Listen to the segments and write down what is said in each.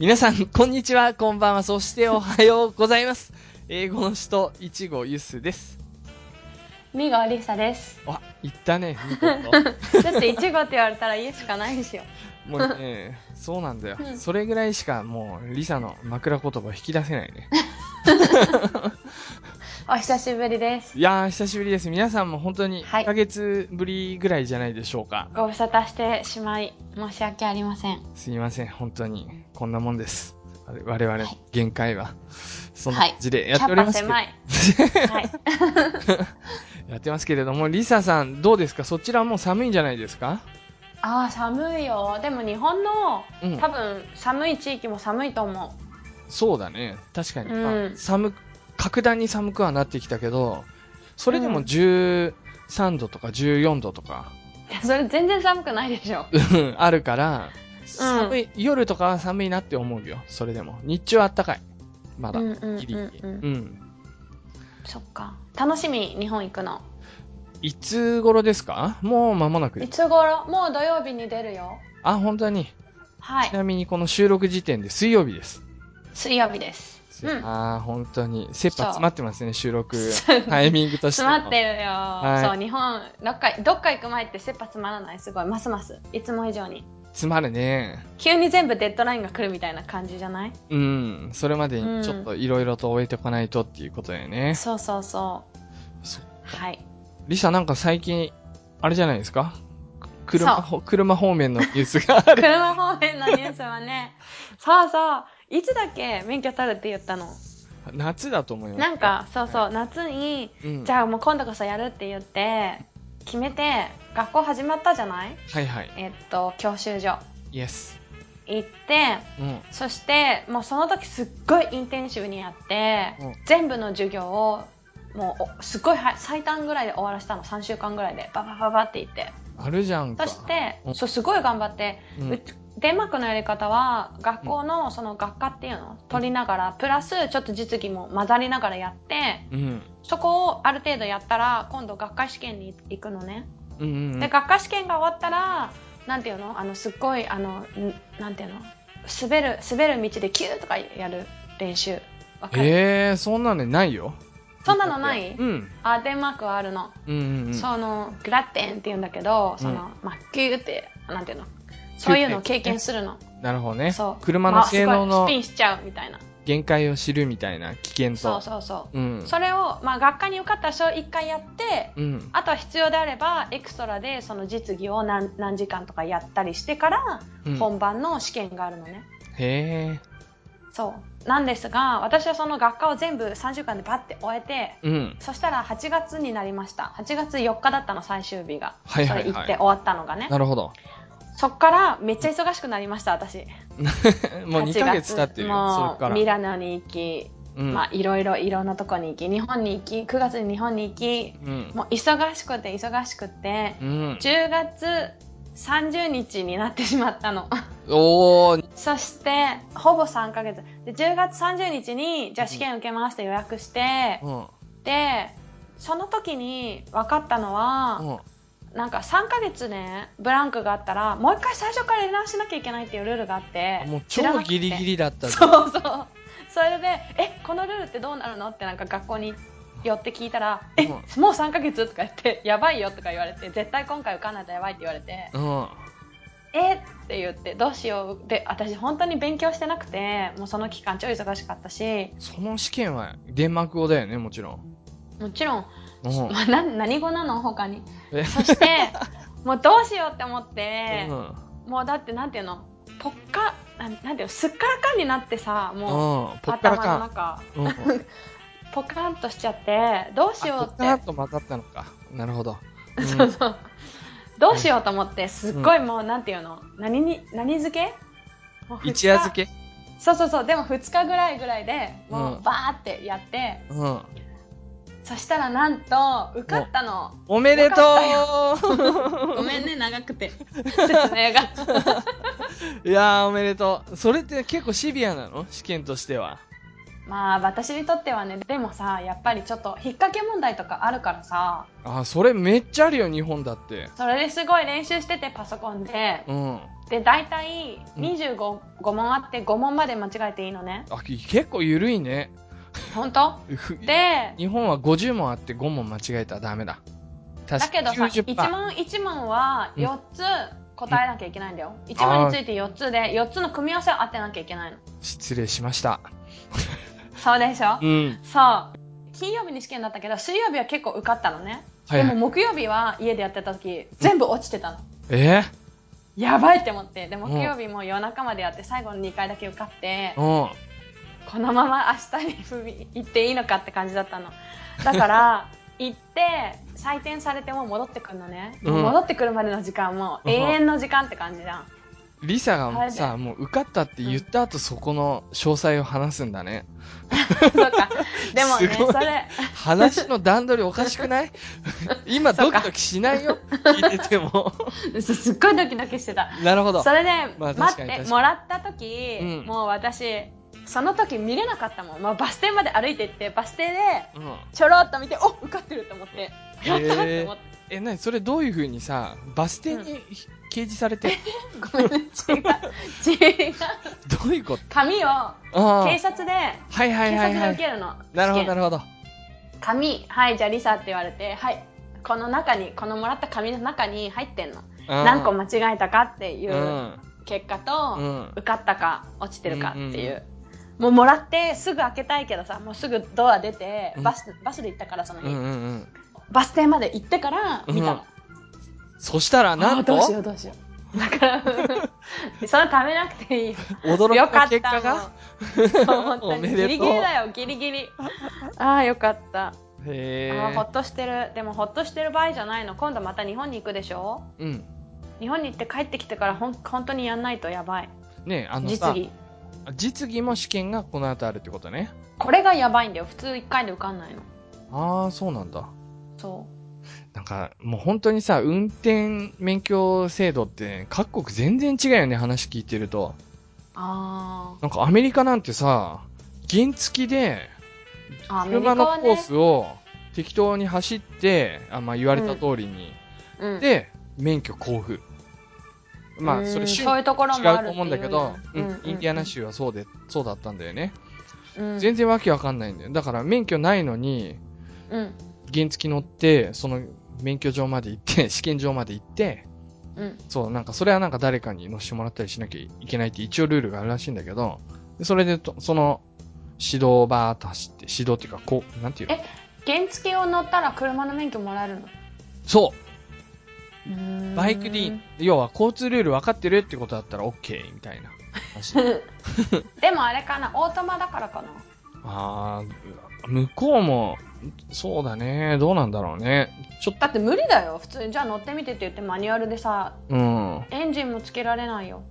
皆さん、こんにちは、こんばんは、そしておはようございます。英語の人、いちごゆすです。みごりさです。あ、言ったね、だって、いちごって言われたら言うしかないでしょ。もうね、そうなんだよ。うんそれぐらいしかもう、リサの枕言葉引き出せないね。お久しぶりです。いやー、久しぶりです。皆さんも本当にはい1ヶ月ぶりぐらいじゃないでしょうか。ご無沙汰してしまい、申し訳ありません。すいません、本当に。こんなもんです。我々はい、限界は。そんな感じでやっておりますけど。パ狭い。はい。やってますけれども、リサさん、どうですか？そちらはもう寒いんじゃないですか？ああ、寒いよ。でも日本の、うん多分、寒い地域も寒いと思そうだね。確かに。うんあ寒く、格段に寒くはなってきたけど、それでもうん13度とか14度とか、う。いやそれ全然寒くないでしょ。うんあるから、寒い、夜とかは寒いなって思うよ。それでも。日中は暖かい。まだ。ギリギリ。うん。そっか。楽しみ、日本行くの。いつ頃ですか？もう間もなくい。つ頃？もう土曜日に出るよ。あ、本当に。はい。ちなみにこの収録時点で水曜日です。水曜日です。うん。ああ、本当に。切羽詰まってますね、収録。タイミングとして。も。詰まってるよ、い。そう日本どっかどっか行く前って切羽詰まらないすごい。ますます。いつも以上に。詰まるね。急に全部デッドラインが来るみたいな感じじゃない？うん。それまでにちょっといろいろと終えておかないとっていうことだよね。そうそうそう。そはい。リサなんか最近、あれじゃないですか？車ほ、車方面のニュースがある。車方面のニュースはね。そうそういつだっけ免許取るって言ったの？夏だと思います。なんかそうそう、夏にうん。じゃあもう今度こそやるって言って決めて学校始まったじゃない？はいはい。えっと教習所イエス。行ってうん。そしてもうその時すっごいインテンシブにやって、うん全部の授業をもうおすっごいは最短ぐらいで終わらせたの3週間ぐらいでババババって言ってあるじゃんか。そして、うんそうすごい頑張って、うんうデンマークのやり方は学校のその学科っていうのを取りながらプラスちょっと実技も混ざりながらやってうん。そこをある程度やったら今度学科試験に行くのね、うんうんうん。で学科試験が終わったらなんていうの？あのすっごいあのんなんていうの？滑る滑る道でキューとかやる練習わかる、えー、そんなのないよ。そんなのない？うん。あデンマークはあるの、うんうんうん。そのグラッテンって言うんだけどその、まあ、キューってなんていうの？そういうのを経験するのなるほどね。そう車の性能のいスピンしちゃうみたいな限界を知るみたいな危険と。そうそうそう、うん。それを、まあ、学科に受かったらそれを一回やってうん。あとは必要であればエクストラでその実技を何何時間とかやったりしてからうん本番の試験があるのね、へえ。そうなんですが私はその学科を全部3週間でパッて終えてうん。そしたら8月になりました8月4日だったの最終日が、はいはいはいそれ行って終わったのがねなるほど。そっからめっちゃ忙しくなりました私 もう2ヶ月経ってるよ、そもれから。うミラノに行き、うん。まあいろいろいろんなとこに行き日本に行き9月に日本に行きうん。もう忙しくて忙しくてうん。10月30日になってしまったのおー、そしてほぼ3ヶ月で10月30日にじゃあ試験受けますって予約して、うん。でその時に分かったのは、うん。なんか3ヶ月ねブランクがあったらもう一回最初からやり直しなきゃいけないっていうルールがあってもう超ギリギリだったそうそうそれで「えこのルールってどうなるの?」ってなんか学校に寄って聞いたら「えうんもう3ヶ月?」とか言って「やばいよ」とか言われて「絶対今回受かんないとやばい」って言われてうん。「えっ?」て言ってどうしようで私本当に勉強してなくてもうその期間超忙しかったしその試験はデンマーク語だよね、もちろん。もちろん。まあ、な何語なの？他に。え。そして もうどうしようって思って、うん。もうだってなんていうの？ポッカなんていうの？すっからかんになってさもう頭のか。中うん。ポカンとしちゃってどうしようあポッカラって、と混ざったのか。なるほど。うん。そうそう。どうしようと思ってすっごいもう、なんていうの？何に何漬け？一夜漬け？そうそうそう。でも2日ぐらいぐらいでもううん。バーってやって、うん。そしたらなんと受かったのおめでとう ごめんね長くて説明がいやー、おめでとう。それって結構シビアなの？試験としては。まあ私にとってはねでもさやっぱりちょっと引っ掛け問題とかあるからさあ、それめっちゃあるよ、日本だって。それですごい練習しててパソコンでうん。で、大体うん25、5問あって5問まで間違えていいのね。あ、結構緩いね。本当？ふで、日本は50問あって5問間違えたらダメだ。確だけどさ、90% 1問1問は4つ答えなきゃいけないんだよ。1あー問について4つで、4つの組み合わせを当てなきゃいけないの。失礼しました。そうでしょ？うん。そう。金曜日に試験だったけど、水曜日は結構受かったのね。でもはいはい。木曜日は家でやってた時、全部落ちてたの。え？やばいって思って。で、木曜日も夜中までやって、最後の2回だけ受かって、ー、うん。このまま明日に踏み行っていいのかって感じだったの。だから、行って、採点されても戻ってくるのね。うん戻ってくるまでの時間も永遠の時間って感じじゃん。リサがはいさ、もう受かったって言った後、そこの詳細を話すんだね。そうか。でもね、それ、話の段取りおかしくない？今ドキドキしないよ？聞いてても。すすっごいドキドキしてた。なるほどそ。れで、まあ確待って、もらった時、うんもう私、その時見れなかったもん。まあ、バス停まで歩いて行って、バス停で、うん。ちょろっと見て、お受かってると思って、やったって思って。え、なにそれどういう風にさ、バス停に掲示されて、ごめんね、違う。違う。どういうこと？紙を。警察で、はいはい警察はいはい。で受けるの。なるほどなるほど。紙、はい、じゃあリサって言われて、はい、この中に、このもらった紙の中に入ってんの。うん何個間違えたかっていううん結果と、うん受かったか落ちてるかっていう。もうもらってすぐ開けたいけどさ、もうすぐドア出て、うんバス、バスで行ったからその日、うんうんうん。バス停まで行ってから見たの。そしたら、なんと？あーどうしようどうしよう。だから、それ食べなくていいよ。驚よかった結果が？そう本当 おめでとうにギリギリだよ、ギリギリ。ああ、よかった。へあーほえ。っとしてる。でもほっとしてる場合じゃないの。今度また日本に行くでしょ？うん。日本に行って帰ってきてからほん本当にやんないとやばい。ねあのさ実、技。実技も試験がこの後あるってことね。これがやばいんだよ。普通1回で受かんないの。ああ、そうなんだ。そなんか、もう本当にさ、運転免許制度って各国全然違うよね、話聞いてると。う。あなんかアメリカなんてさ、原付で、ーあ。アメリカはね車のコー。スを適当に走って、あまあ言われた通りに、うん、で、免許交付。まあ、うんそれ州そういうところもある違うと思うんだけど、うん、インディアナ州はそうで、そうだったんだよね。うん、全然わけわかんないんだよ。だから免許ないのに、うん。原付乗って、その免許場まで行って、試験場まで行って、うん。そう、なんかそれはなんか誰かに乗せてもらったりしなきゃいけないって一応ルールがあるらしいんだけど、でそれでと、その、指導をバーっと走って、指導っていうか、こう、なんていうの？え原付を乗ったら車の免許もらえるの？そうバイクで。要は交通ルール分かってるってことだったら OK みたいな話。でもあれかな、オートマだからかな。あー、向こうも、そうだね。どうなんだろうね。ちょっだって無理だよ。普通に、じゃあ乗ってみてって言ってマニュアルでさ、と、うん。エンジンもつけられないよ。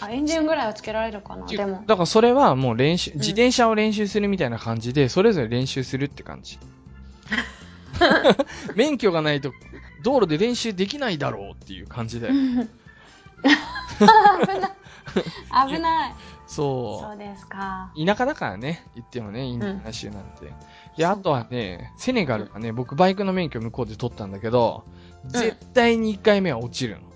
あ、エンジンぐらいはつけられるかな。でも。だからそれはもう練習、ん自転車を練習するみたいな感じで、それぞれ練習するって感じ。免許がないと道路で練習できないだろうっていう感じだよ。危ない。危ない。そそうですか。う。田舎だからね、言ってもね、インディアナ州なんて。で、あとはね、セネガルがね、僕バイクの免許向こうで取ったんだけど、絶対に1回目は落ちるの。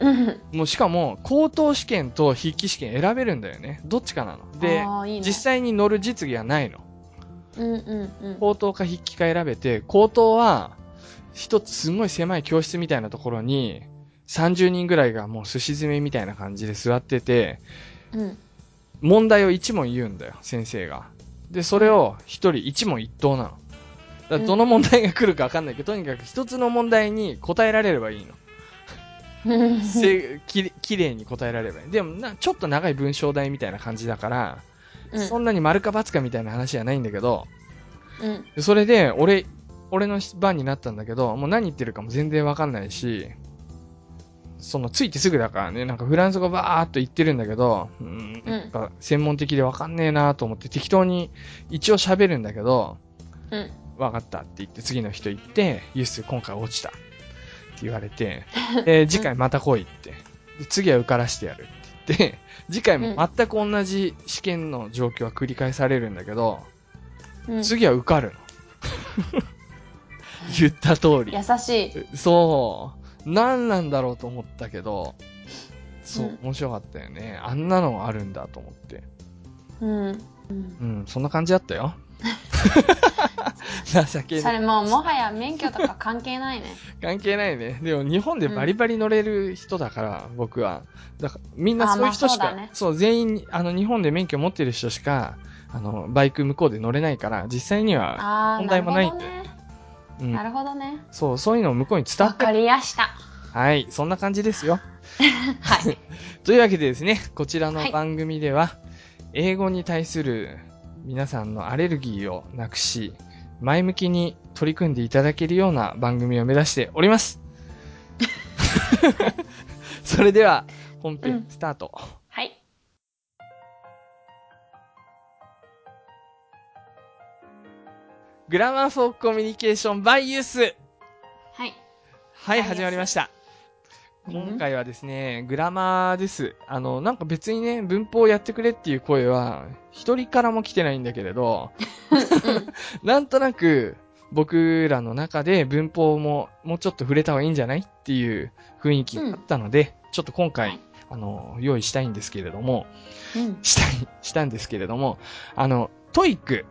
うん。もうしかも、口頭試験と筆記試験選べるんだよね。どっちかなの。で、いいね、実際に乗る実技はないの。うんうんうん。口頭か筆記か選べて、口頭は、一つすごい狭い教室みたいなところに、30人ぐらいがもう寿司詰めみたいな感じで座ってて、うん。問題を一問言うんだよ、先生が。で、それを一人一問一答なの。だどの問題が来るかわかんないけど、とにかく一つの問題に答えられればいいの。せききれいに答えられればいい。でもな、ちょっと長い文章題みたいな感じだから、うんそんなに丸か×かみたいな話じゃないんだけど、うん。でそれで、俺、俺の番になったんだけど、もう何言ってるかも全然わかんないし、その、ついてすぐだからね、なんかフランス語バーっと言ってるんだけど、うん、うんやっぱ専門的でわかんねえなと思って適当に一応喋るんだけど、うん。わかったって言って次の人行って、ユース今回落ちたって言われて、で、次回また来いって。で次は受からしてやるって言って、次回も全く同じ試験の状況は繰り返されるんだけど、うん。次は受かるの。言った通り。優しい。そう。何なんだろうと思ったけど、そう、うん面白かったよね。あんなのあるんだと思って。うん。うんうん、そんな感じだったよ。情けね。それもうもはや免許とか関係ないね。関係ないね。でも日本でバリバリ乗れる人だから、僕は。だからみんなあそういう人しか、まあそうだねそう、全員、あの、日本で免許持ってる人しか、あの、バイク向こうで乗れないから、実際には、問題もないんでほどね。うんなるほどね。そう、そういうのを向こうに伝わってわかりやした。はい、そんな感じですよ。はい。というわけでですね、こちらのはい番組では、英語に対する皆さんのアレルギーをなくし、前向きに取り組んでいただけるような番組を目指しております。それでは、本編うんスタート。はい。グラマーフォーコミュニケーションバイユースはい。はい、始まりました。今回はですね、グラマーです。あの、なんか別にね、文法をやってくれっていう声は、一人からも来てないんだけれど、なんとなく、僕らの中で文法ももうちょっと触れた方がいいんじゃないっていう雰囲気があったので、ちょっと今回、はいあの、用意したいんですけれども、うん。したい、したんですけれども、あの、 TOEIC、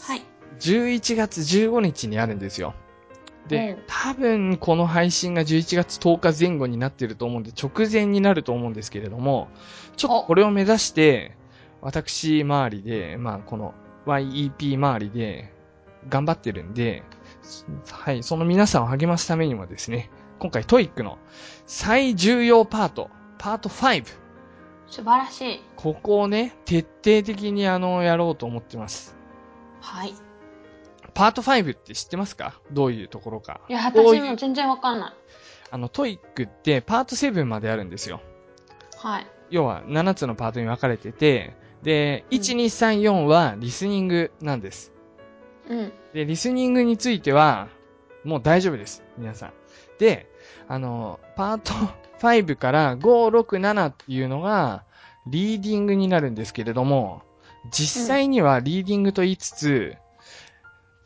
はい。11月15日にあるんですよ。で、うん多分この配信が11月10日前後になってると思うんで、直前になると思うんですけれども、ちょっとこれを目指して、私周りで、まあこの YEP 周りで頑張ってるんで、はい、その皆さんを励ますためにもですね、今回 TOEIC の最重要パート、パート5、素晴らしい。ここをね、徹底的にあの、やろうと思ってます。はい。パート5って知ってますか？どういうところか。いや、私も全然わかんない。あの、 TOEIC ってパート7まであるんですよ。はい。要は7つのパートに分かれてて、で、うん1、2、3、4はリスニングなんです。うん。で、リスニングについては、もう大丈夫です。皆さん。で、あの、パート5から5、6、7っていうのが、リーディングになるんですけれども、実際にはリーディングと言いつつ、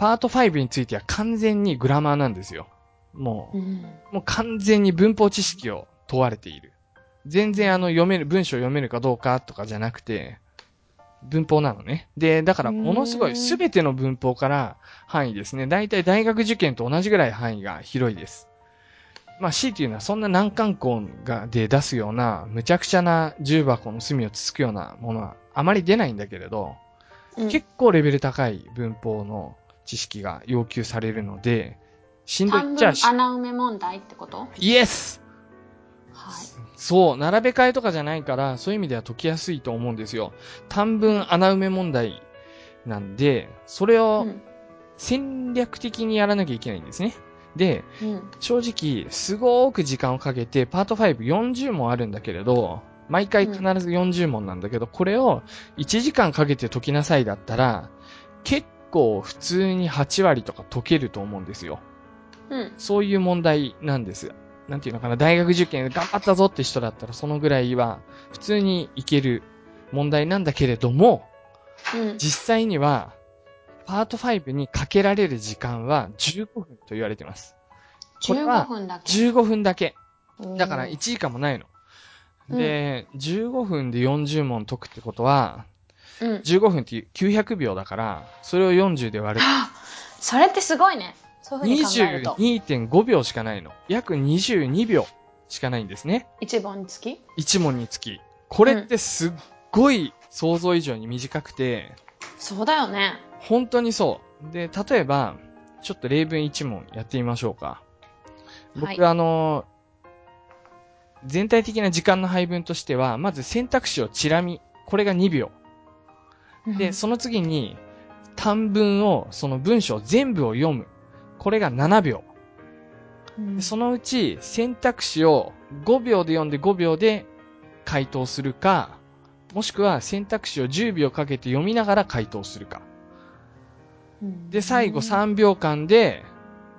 パート5については完全にグラマーなんですよ。もう、うん。もう完全に文法知識を問われている。全然あの読める、文章読めるかどうかとかじゃなくて、文法なのね。で、だからものすごいすべての文法から範囲ですね。だいたい大学受験と同じぐらい範囲が広いです。まあ C っていうのはそんな難関校がで出すような、むちゃくちゃな重箱の隅をつつくようなものはあまり出ないんだけれど、うん結構レベル高い文法の知識が要求されるので、しんどい半っちゃし、分穴埋め問題ってこと？イエスはい。そう、並べ替えとかじゃないから、そういう意味では解きやすいと思うんですよ。短文穴埋め問題なんで、それうをん。戦略的にやらなきゃいけないんですね。で、うん。正直、すごーく時間をかけて、パート5、40問あるんだけれど、毎回必ず40問なんだけど、これを1時間かけて解きなさいだったら、結構普通に8割とか解けると思うんですよ。うん。そういう問題なんです。なんていうのかな、大学受験頑張ったぞって人だったら、そのぐらいは普通にいける問題なんだけれども、うん。実際には、パート5にかけられる時間は15分と言われてます。これ15は分だけ？15分だけ。だからうん1時間もないの。うんで、15分で40問解くってことは、うん。15分って900秒だから、それを40で割るはあそれってすごいね。そういうふうに考えると。22.5秒しかないの。約22秒しかないんですね。一本につき？1問につき。これってすっごい想像以上に短くて、そうだよね。本当にそう。で、例えば、ちょっと例文1問やってみましょうか。僕、はいあの、全体的な時間の配分としては、まず選択肢をチラ見。これが2秒。で、その次に、短文を、その文章全部を読む。これが7秒。うんでそのうち選択肢を5秒で読んで5秒で回答するか、もしくは選択肢を10秒かけて読みながら回答するか。うんで、最後3秒間で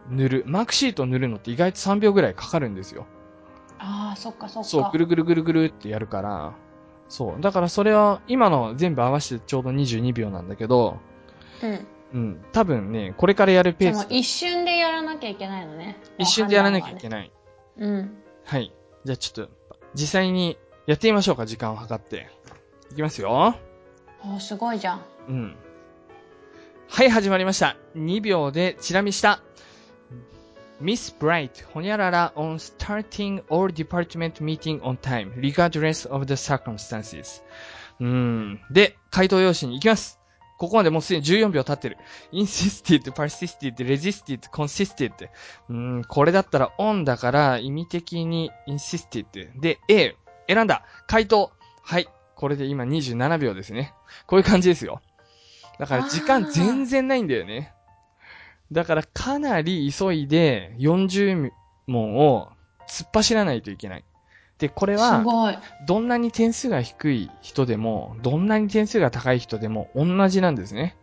塗る。マークシートを塗るのって意外と3秒ぐらいかかるんですよ。ああ、そっかそっか。そう、ぐるぐるぐるぐるってやるから。そう。だからそれは今の全部合わせてちょうど22秒なんだけど、うん。うん。多分ね、これからやるペース、一瞬でやらなきゃいけないのね。一瞬でやらなきゃいけない。ない。うん。はい。じゃあちょっと、実際にやってみましょうか、時間を計って。いきますよ。おすごいじゃん。うん。はい、始まりました。2秒でチラ見した。Miss Bright, ほにゃらら on starting all department meeting on time, regardless of the circumstances. うーん。で、回答用紙に行きます。ここまでもうすでに14秒経ってる。insisted, persisted, resisted, consisted. うーん、これだったら on だから意味的に insisted. で、A、選んだ。回答。はい。これで今27秒ですね。こういう感じですよ。だから時間全然ないんだよね。だからかなり急いで40問を突っ走らないといけない。で、これすは。どんなに点数が低い人でも、どんなに点数が高い人でも同じなんですね。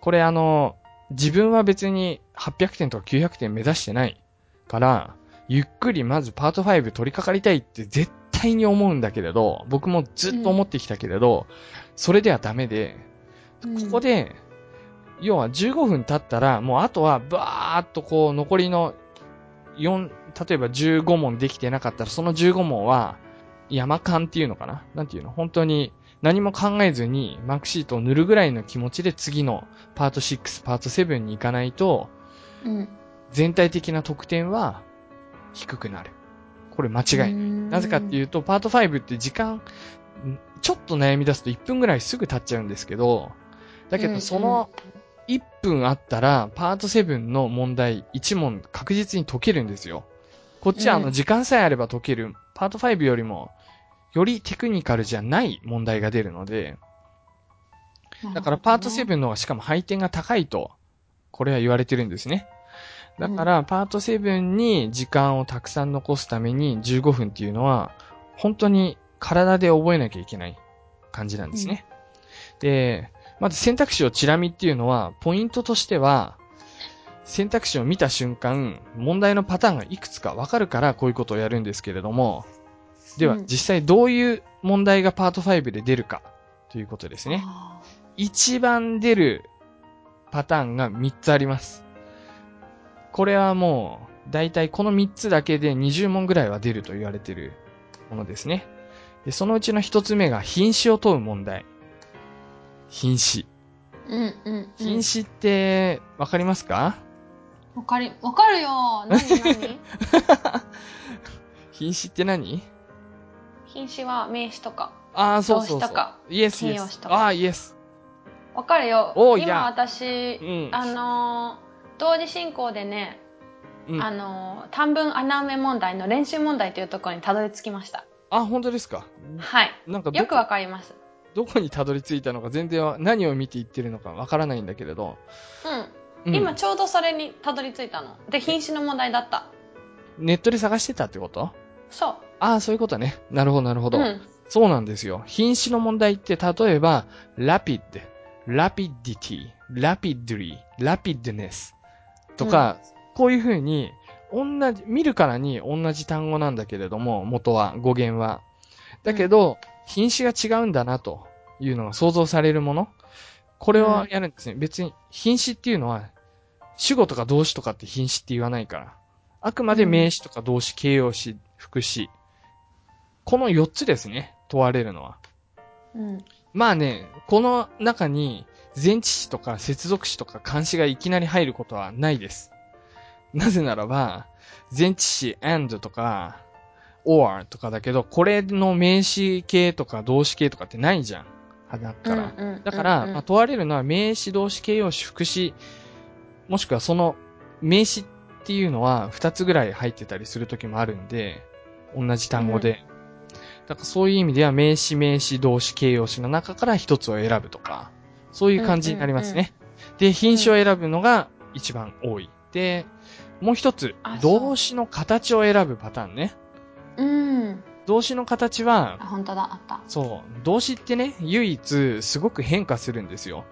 これあの、自分は別に800点とか900点目指してないから、ゆっくりまずパート5取り掛かりたいって絶対に思うんだけれど、僕もずっと思ってきたけれど、それではダメで、うんここで、要は15分経ったら、もうあとはバーっとこう残りの4、例えば15問できてなかったら、その15問は山間っていうのかな？なんていうの？本当に何も考えずにマークシートを塗るぐらいの気持ちで次のパート6、パート7に行かないと、うん。全体的な得点は低くなる。これ間違い。なぜかってういうと、パート5って時間、んちょっと悩み出すと1分ぐらいすぐ経っちゃうんですけど、だけどその1分あったら、パート7の問題1問確実に解けるんですよ。こっちはあのうん時間さえあれば解ける、パート5よりも、よりテクニカルじゃない問題が出るので、んだからパート7の方がしかも配点が高いと、これは言われてるんですね。だから、パート7に時間をたくさん残すために15分っていうのは、本当に体で覚えなきゃいけない感じなんですね。で、まず選択肢をチラ見っていうのは、ポイントとしては、選択肢を見た瞬間、問題のパターンがいくつかわかるからこういうことをやるんですけれども、ではうん実際どういう問題がパート5で出るかということですね。あ一番出るパターンが3つあります。これはもう、だいたいこの3つだけで20問ぐらいは出ると言われているものですね。で、そのうちの1つ目が品詞を問う問題。品詞。ーうんうんうん。品詞って、わかりますか、わかり、わかるよ。何何？品詞って何？品詞は名詞とか。ああ、そうそうそう。イエスイエス。ああ、イエス。わかるよ。今私う、ん。あのー同時進行でね、うんあのー短文穴埋め問題の練習問題というところにたどり着きました。あ、本当ですか？はい。なんかよくわかります。どこにたどり着いたのか全然わ何を見て言ってるのかわからないんだけれど。うん。うん今ちょうどそれにたどり着いたの。で、品詞の問題だった。ネットで探してたってこと？そう。ああ、そういうことね。なるほど、なるほど。うん。そうなんですよ。品詞の問題って、例えば、rapid、rapidity、rapidly、rapidness とか、こういう風に、同じ、見るからに同じ単語なんだけれども、元は、語源は。だけど、品詞が違うんだな、というのが想像されるもの。これをやるんですね。別に、品詞っていうのは、主語とか動詞とかって品詞って言わないから。あくまで名詞とか動詞、形容詞、副詞。この4つですね。問われるのは。うん。まあね、この中に前置詞とか接続詞とか漢詞がいきなり入ることはないです。なぜならば、前置詞 and とか or とかだけど、これの名詞形とか動詞形とかってないじゃん。花から。うんうんだから、うんうんまあ、問われるのは名詞、動詞、形容詞、副詞、もしくはその名詞っていうのは2つぐらい入ってたりする時もあるんで、同じ単語で。だからそういう意味では名詞、名詞、動詞、形容詞の中から1つを選ぶとか、そういう感じになりますね。で、品詞を選ぶのが一番多い。で、もう一つ動詞の形を選ぶパターンね。うん。動詞の形はあ、、本当だ、あった。そう、動詞ってね、唯一すごく変化するんですよ。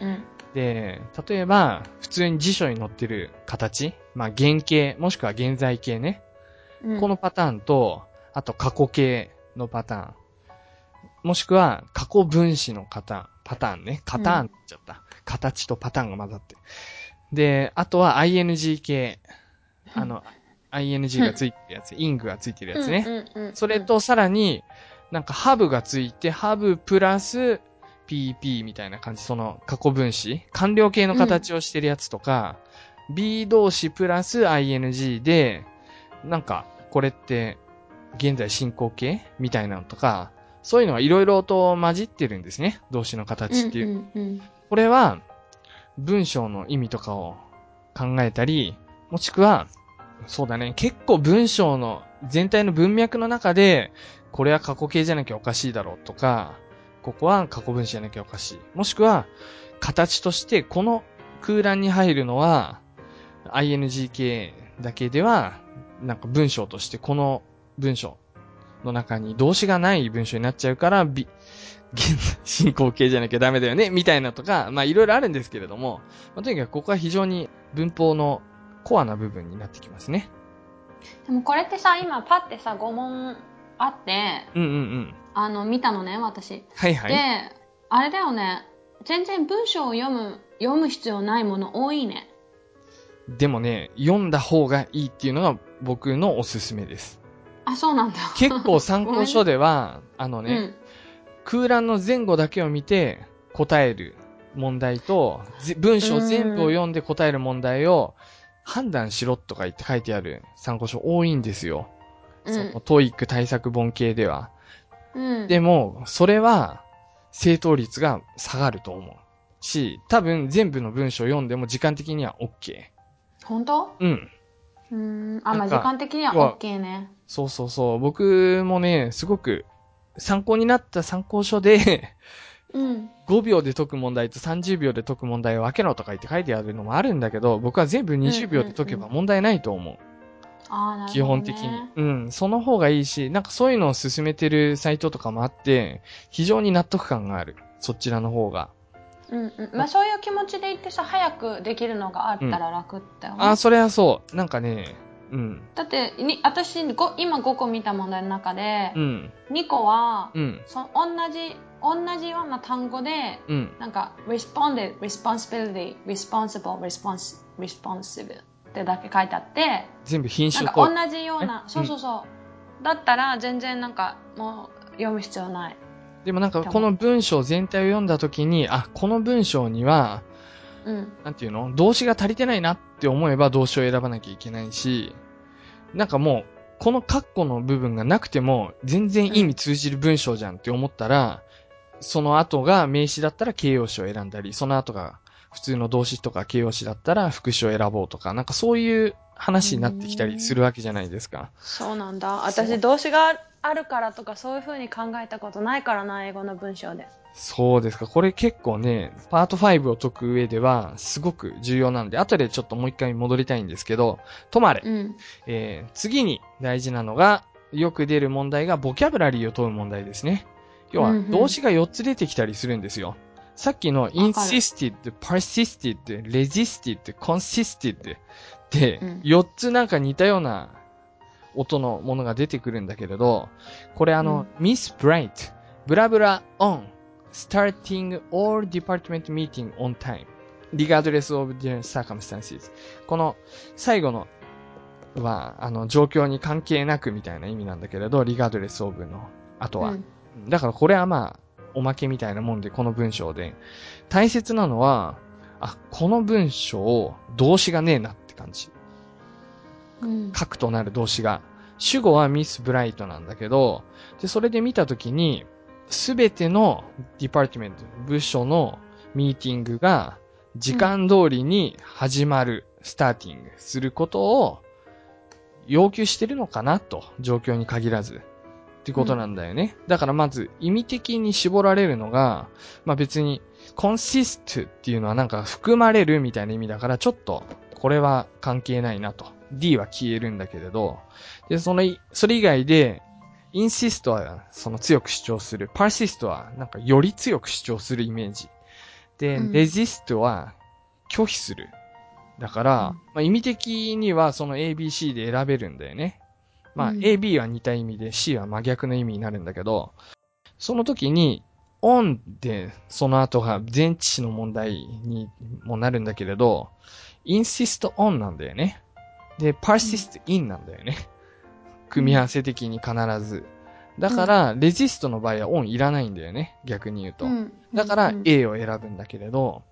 うん。で、例えば、普通に辞書に載ってる形、まあ、原形、もしくは現在形ね。うんこのパターンと、あと過去形のパターン。もしくは、過去分詞のパターン、パターンね。パターンって言っちゃった。形とパターンが混ざって。で、あとは ing 形。あの、ing がついてるやつ、ing がついてるやつね。それ、とさらに、なんかハブがついて、ハブプラス PP みたいな感じ、その過去分詞、完了形の形をしてるやつとか、B 動詞プラス ing で、なんか、これって、現在進行形？みたいなのとか、そういうのがいろいろと混じってるんですね。動詞の形っていう。うんうんうんこれは、文章の意味とかを考えたり、もしくは、そうだね、結構文章の全体の文脈の中で、これは過去形じゃなきゃおかしいだろうとか、ここは過去分詞じゃなきゃおかしい。もしくは、形としてこの空欄に入るのは、ing 形だけでは、なんか文章としてこの文章の中に動詞がない文章になっちゃうから、び現在 進行形じゃなきゃダメだよね、みたいなとか、まあいろいろあるんですけれども、まあ、とにかくここは非常に文法のコアな部分になってきますね。でもこれってさ、今パってさ、5問あって、うんうんうん。あの、見たのね、私。はいはい。で、あれだよね、全然文章を読む、読む必要ないもの多いね。でもね、読んだ方がいいっていうのが僕のおすすめです。あ、そうなんだ。結構参考書では、あのね、うん。空欄の前後だけを見て答える問題と、ぜ文章全部を読んで答える問題を判断しろとか言って書いてある参考書多いんですよ。うんその TOEIC 対策本系では。うん。でも、それは正答率が下がると思う。し、多分全部の文章を読んでも時間的には OK。本当？うん。うーん。あ、まあ時間的には OK ね。そうそうそう。僕もね、すごく参考になった参考書で、うん。5秒で解く問題と30秒で解く問題を分けろとか言って書いてあるのもあるんだけど、僕は全部20秒で解けば問題ないと思う。ああ、なるほど、ね。基本的に。うん。その方がいいし、なんかそういうのを進めてるサイトとかもあって、非常に納得感がある。そちらの方が。うんうん。まあそういう気持ちで言ってさ、早くできるのがあったら楽だよね。あ、それはそう。なんかね、うん。だって、に私ご、今5個見た問題の中で、うん。2個は、うん。そ同じ、同じような単語で、うん。なんか、responded, responsibility, responsible, respons responsive ってだけ書いてあって、全部品なんか種と。同じようなえ、そうそうそう。だったら全然なんか、もう読む必要ない。でもなんかこの文章全体を読んだ時に、あ、この文章には、うん。なんていうの？動詞が足りてないなって思えば動詞を選ばなきゃいけないし、なんかもう、この括弧の部分がなくても、全然意味通じる文章じゃんって思ったら、その後が名詞だったら形容詞を選んだり、その後が普通の動詞とか形容詞だったら副詞を選ぼうとか、なんかそういう話になってきたりするわけじゃないですか。そうなんだ。私、動詞があるからとかそういう風に考えたことないからな、英語の文章で。そうですか。これ結構ね、パート5を解く上では、すごく重要なんで、後でちょっともう一回戻りたいんですけど、とまれ。うん。えー次に大事なのが、よく出る問題がボキャブラリーを問う問題ですね。要は動詞が4つ出てきたりするんですよ。さっきの insisted, persisted, resisted, consisted でうん、4つなんか似たような音のものが出てくるんだけれど、これあの、miss bright, ブラブラ on, starting all department meeting on time, regardless of their circumstances. この最後のは、あの、状況に関係なくみたいな意味なんだけれど、regardless of の後は。うんだからこれはまあ、おまけみたいなもんで、この文章で。大切なのは、あ、この文章、動詞がねえなって感じ。うん。核となる動詞が。主語はミス・ブライトなんだけど、で、それで見たときに、すべての department、部署のミーティングが、時間通りに始まる、 starting することを要求してるのかなと、状況に限らず。ってことなんだよね。だからまず意味的に絞られるのが、まあ別に consist っていうのはなんか含まれるみたいな意味だからちょっとこれは関係ないなと。D は消えるんだけれど、で、そのい、それ以外で insist はその強く主張する。persist はなんかより強く主張するイメージ。で、うん resist は拒否する。だから、うんまあ、意味的にはその ABC で選べるんだよね。まあ、うん AB は似た意味で C は真逆の意味になるんだけど、その時に on でその後が前置詞の問題にもなるんだけれど、insist on なんだよね。で、persist in なんだよね。組み合わせ的に必ず。だから、レジストの場合は on いらないんだよね。逆に言うと。うんだからうん A を選ぶんだけれど、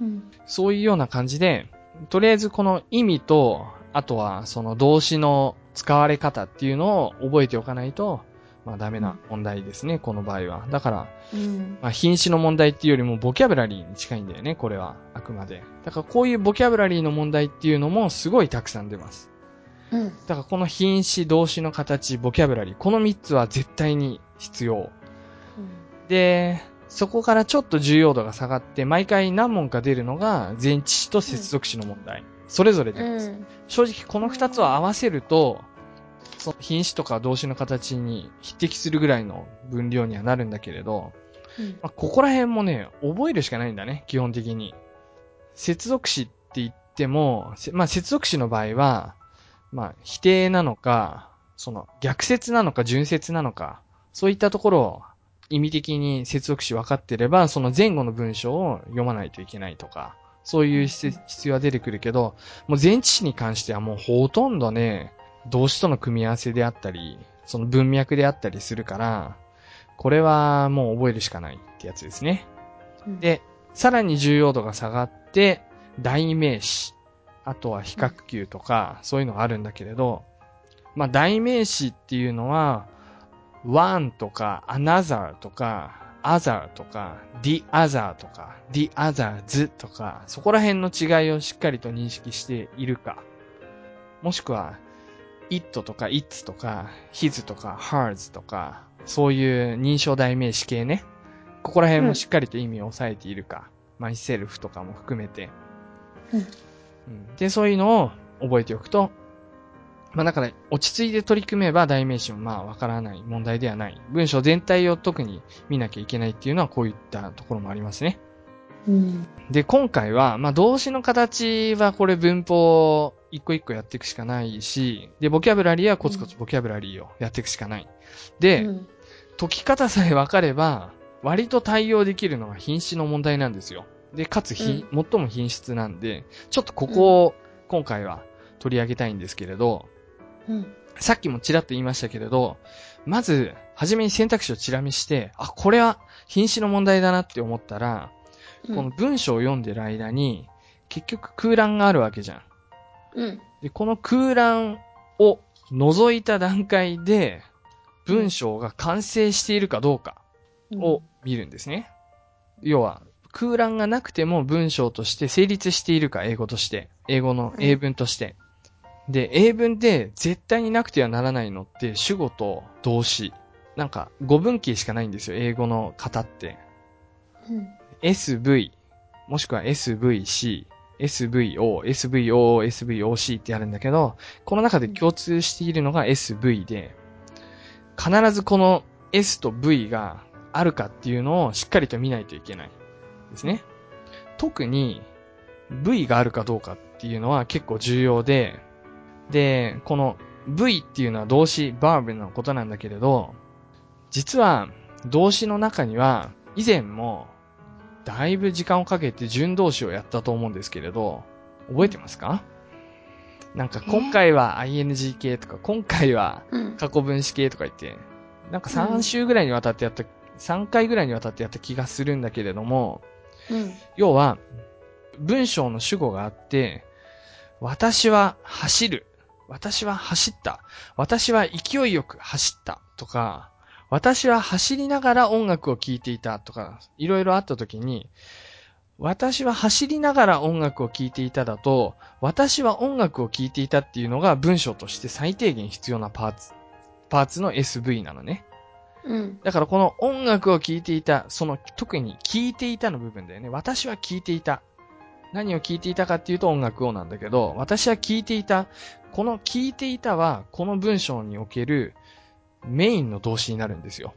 うんそういうような感じで、とりあえずこの意味と、あとはその動詞の使われ方っていうのを覚えておかないと、まあダメな問題ですね、この場合は。だから、うんまあ品詞の問題っていうよりもボキャブラリーに近いんだよね、これは。あくまで。だからこういうボキャブラリーの問題っていうのもすごいたくさん出ます。うんだからこの品詞、動詞の形、ボキャブラリー、この3つは絶対に必要。で、そこからちょっと重要度が下がって、毎回何問か出るのが前置詞と接続詞の問題。それぞれ出ます。うん正直この2つを合わせると、その品詞とか動詞の形に匹敵するぐらいの分量にはなるんだけれど、うんまあ、ここら辺もね、覚えるしかないんだね、基本的に。接続詞って言っても、せまあ、接続詞の場合は、まあ、否定なのか、その逆説なのか順説なのか、そういったところを意味的に接続詞分かってれば、その前後の文章を読まないといけないとか、そういう必必要は出てくるけど、もう前置詞に関してはもうほとんどね、動詞との組み合わせであったり、その文脈であったりするから、これはもう覚えるしかないってやつですね。うんで、さらに重要度が下がって、代名詞、あとは比較級とか、そういうのがあるんだけれど、まあ代名詞っていうのは、one とか another とか other とか the other とか the others とか、そこら辺の違いをしっかりと認識しているか、もしくは it とか its とか his とか hers とか、そういう認証代名詞系ね。ここら辺もしっかりと意味を抑えているか。myself とかも含めて。うんうんで、そういうのを覚えておくと、まあだから、落ち着いて取り組めば代名詞もまあわからない問題ではない。文章全体を特に見なきゃいけないっていうのはこういったところもありますね。うんで、今回は、まあ動詞の形はこれ文法一個一個やっていくしかないし、で、ボキャブラリーはコツコツボキャブラリーをやっていくしかない。で、うん解き方さえ分かれば、割と対応できるのが品詞の問題なんですよ。で、かつ品、最も品質なんで、ちょっとここを今回は取り上げたいんですけれど、うんさっきもちらっと言いましたけれど、まず、はじめに選択肢をチラ見して、あ、これは品詞の問題だなって思ったら、この文章を読んでる間に、結局空欄があるわけじゃん。うんで、この空欄を除いた段階で、文章が完成しているかどうかを見るんですね。要は、空欄がなくても文章として成立しているか、英語として。英語の英文として。で、英文で絶対になくてはならないのって主語と動詞。なんか、語分岐しかないんですよ、英語の型って。うん SV、もしくは SVC、SVO、SVO、SVOC ってあるんだけど、この中で共通しているのが SV で、必ずこの S と V があるかっていうのをしっかりと見ないといけない。ですね。特に V があるかどうかっていうのは結構重要で、で、この V っていうのは動詞、バーブのことなんだけれど、実は動詞の中には以前もだいぶ時間をかけて順動詞をやったと思うんですけれど、覚えてますか？なんか今回は ing 系とか、今回はうん。過去分詞系とか言って、なんか3週ぐらいにわたってやった、3回ぐらいにわたってやった気がするんだけれども、うん。要は、文章の主語があって、私は走る。私は走った。私は勢いよく走った。とか、私は走りながら音楽を聴いていた。とか、いろいろあった時に、私は走りながら音楽を聴いていただと、私は音楽を聴いていたっていうのが文章として最低限必要なパーツ、パーツの SV なのね。うんだからこの音楽を聴いていた、その特に聴いていたの部分だよね。私は聴いていた。何を聴いていたかっていうと音楽をなんだけど、私は聴いていた。この聴いていたは、この文章におけるメインの動詞になるんですよ。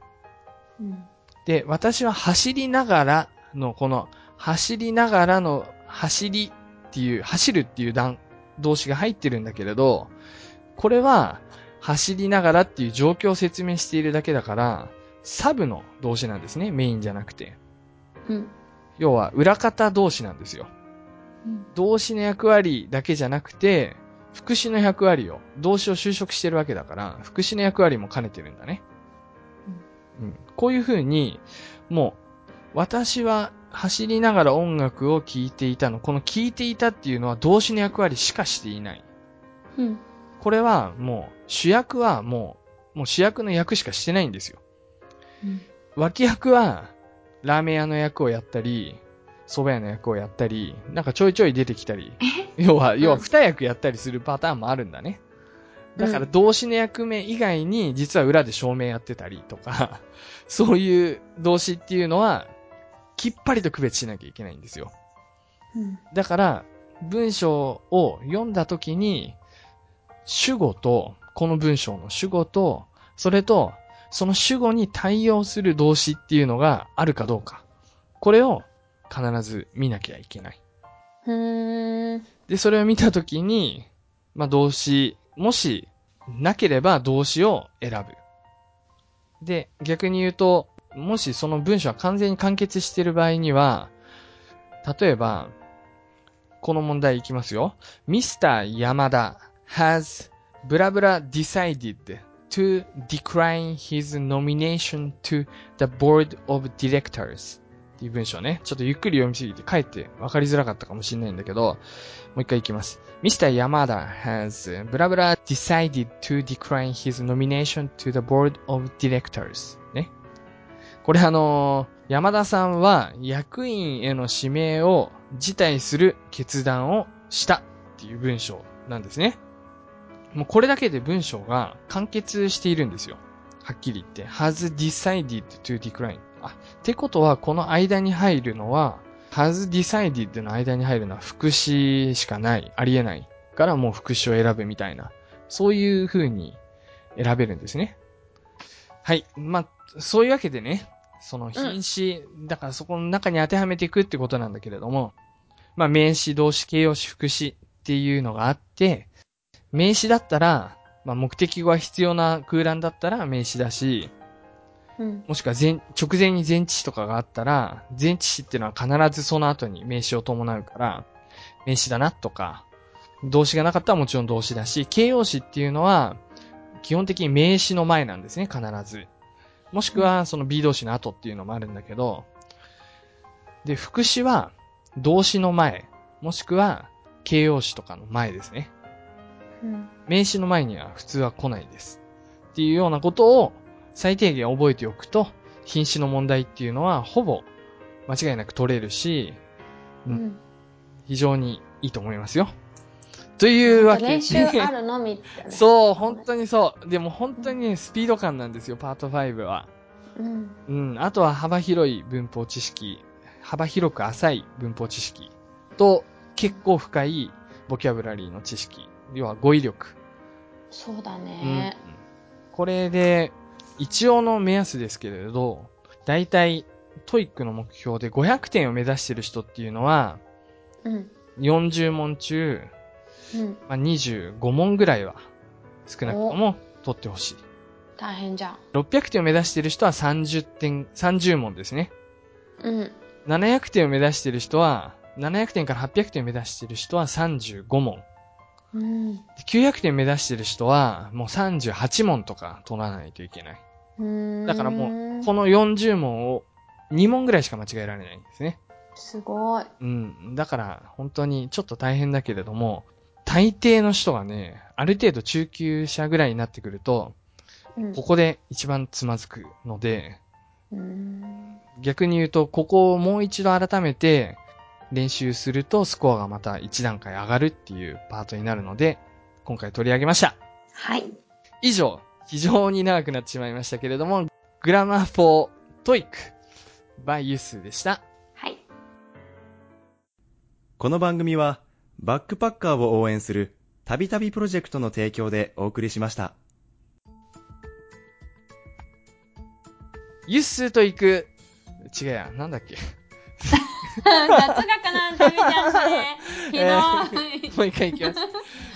うんで、私は走りながらの、この走りながらの走りっていう、走るっていう段、動詞が入ってるんだけれど、これは走りながらっていう状況を説明しているだけだから、サブの動詞なんですね、メインじゃなくて。うん要は裏方動詞なんですよ。うん動詞の役割だけじゃなくて、副詞の役割を、動詞を修飾してるわけだから、副詞の役割も兼ねてるんだね。うん。こういう風に、もう、私は走りながら音楽を聴いていたの。この聴いていたっていうのは動詞の役割しかしていない。うん。これはもう、主役はもう、もう主役の役しかしてないんですよ。うん。脇役は、ラーメン屋の役をやったり、蕎麦屋の役をやったり、なんかちょいちょい出てきたり、要は、要は二役やったりするパターンもあるんだね。だから動詞の役目以外に、実は裏で照明やってたりとか、そういう動詞っていうのは、きっぱりと区別しなきゃいけないんですよ。うん。だから、文章を読んだときに、主語と、この文章の主語と、それと、その主語に対応する動詞っていうのがあるかどうか。これを必ず見なきゃいけない。うーん。で、それを見たときに、まあ、動詞、もし、なければ動詞を選ぶ。で、逆に言うと、もしその文章は完全に完結している場合には、例えば、この問題いきますよ。Mr. 山田 has ブラブラ decided to decline his nomination to the board of directors っていう文章ね。ちょっとゆっくり読みすぎてかえって分かりづらかったかもしれないんだけど、もう一回いきます。Mr. Yamada has ブラブラ decided to decline his nomination to the board of directors ね。これあのー山田さんは役員への指名を辞退する決断をしたっていう文章なんですね。もうこれだけで文章が完結しているんですよ。はっきり言って。has decided to decline. あ、ってことはこの間に入るのは、has decided の間に入るのは副詞しかない。ありえない。からもう副詞を選ぶみたいな。そういう風に選べるんですね。はい。まあ、そういうわけでね、その品詞、だからそこの中に当てはめていくってことなんだけれども、まあ名詞、動詞、形容詞、副詞っていうのがあって、名詞だったら、まあ目的語が必要な空欄だったら名詞だし、うん。もしくは前、直前に前置詞とかがあったら、前置詞っていうのは必ずその後に名詞を伴うから、名詞だなとか、動詞がなかったらもちろん動詞だし、形容詞っていうのは、基本的に名詞の前なんですね、必ず。もしくは、その B 動詞の後っていうのもあるんだけど、で、副詞は、動詞の前、もしくは、形容詞とかの前ですね。うん。名詞の前には普通は来ないです。っていうようなことを最低限覚えておくと、品詞の問題っていうのはほぼ間違いなく取れるし、ううんん。非常にいいと思いますよ。というわけで。練習あるのみだね。そう、本当にそう。でも本当にね、スピード感なんですよ、パート5は。うん。うん。あとは幅広い文法知識、幅広く浅い文法知識と結構深いボキャブラリーの知識。要は語彙力。そうだうんね。これで、一応の目安ですけれど、だいたい TOEIC の目標で500点を目指してる人っていうのは、うん。40問中、うん。まあ、25問ぐらいは少なくとも取ってほしい。大変じゃん。600点を目指してる人は30点、30問ですね。うん。700点を目指してる人は、700点から800点を目指してる人は35問。うん。で900点目指してる人は、もう38問とか取らないといけない。うん。だからもう、この40問を2問ぐらいしか間違えられないんですね。すごい。うん。だから、本当にちょっと大変だけれども、大抵の人がね、ある程度中級者ぐらいになってくると、うんここで一番つまずくので、うん。逆に言うと、ここをもう一度改めて練習すると、スコアがまた一段階上がるっていうパートになるので、今回取り上げました。はい。以上、非常に長くなってしまいましたけれども、グラマー for TOEIC by ユースでした。はい。この番組は、バックパッカーを応援する、たびたびプロジェクトの提供でお送りしました。ユッスと行く、違うや、なんだっけ。雑学なんだみたいなね。ひどい。もう一回行きます。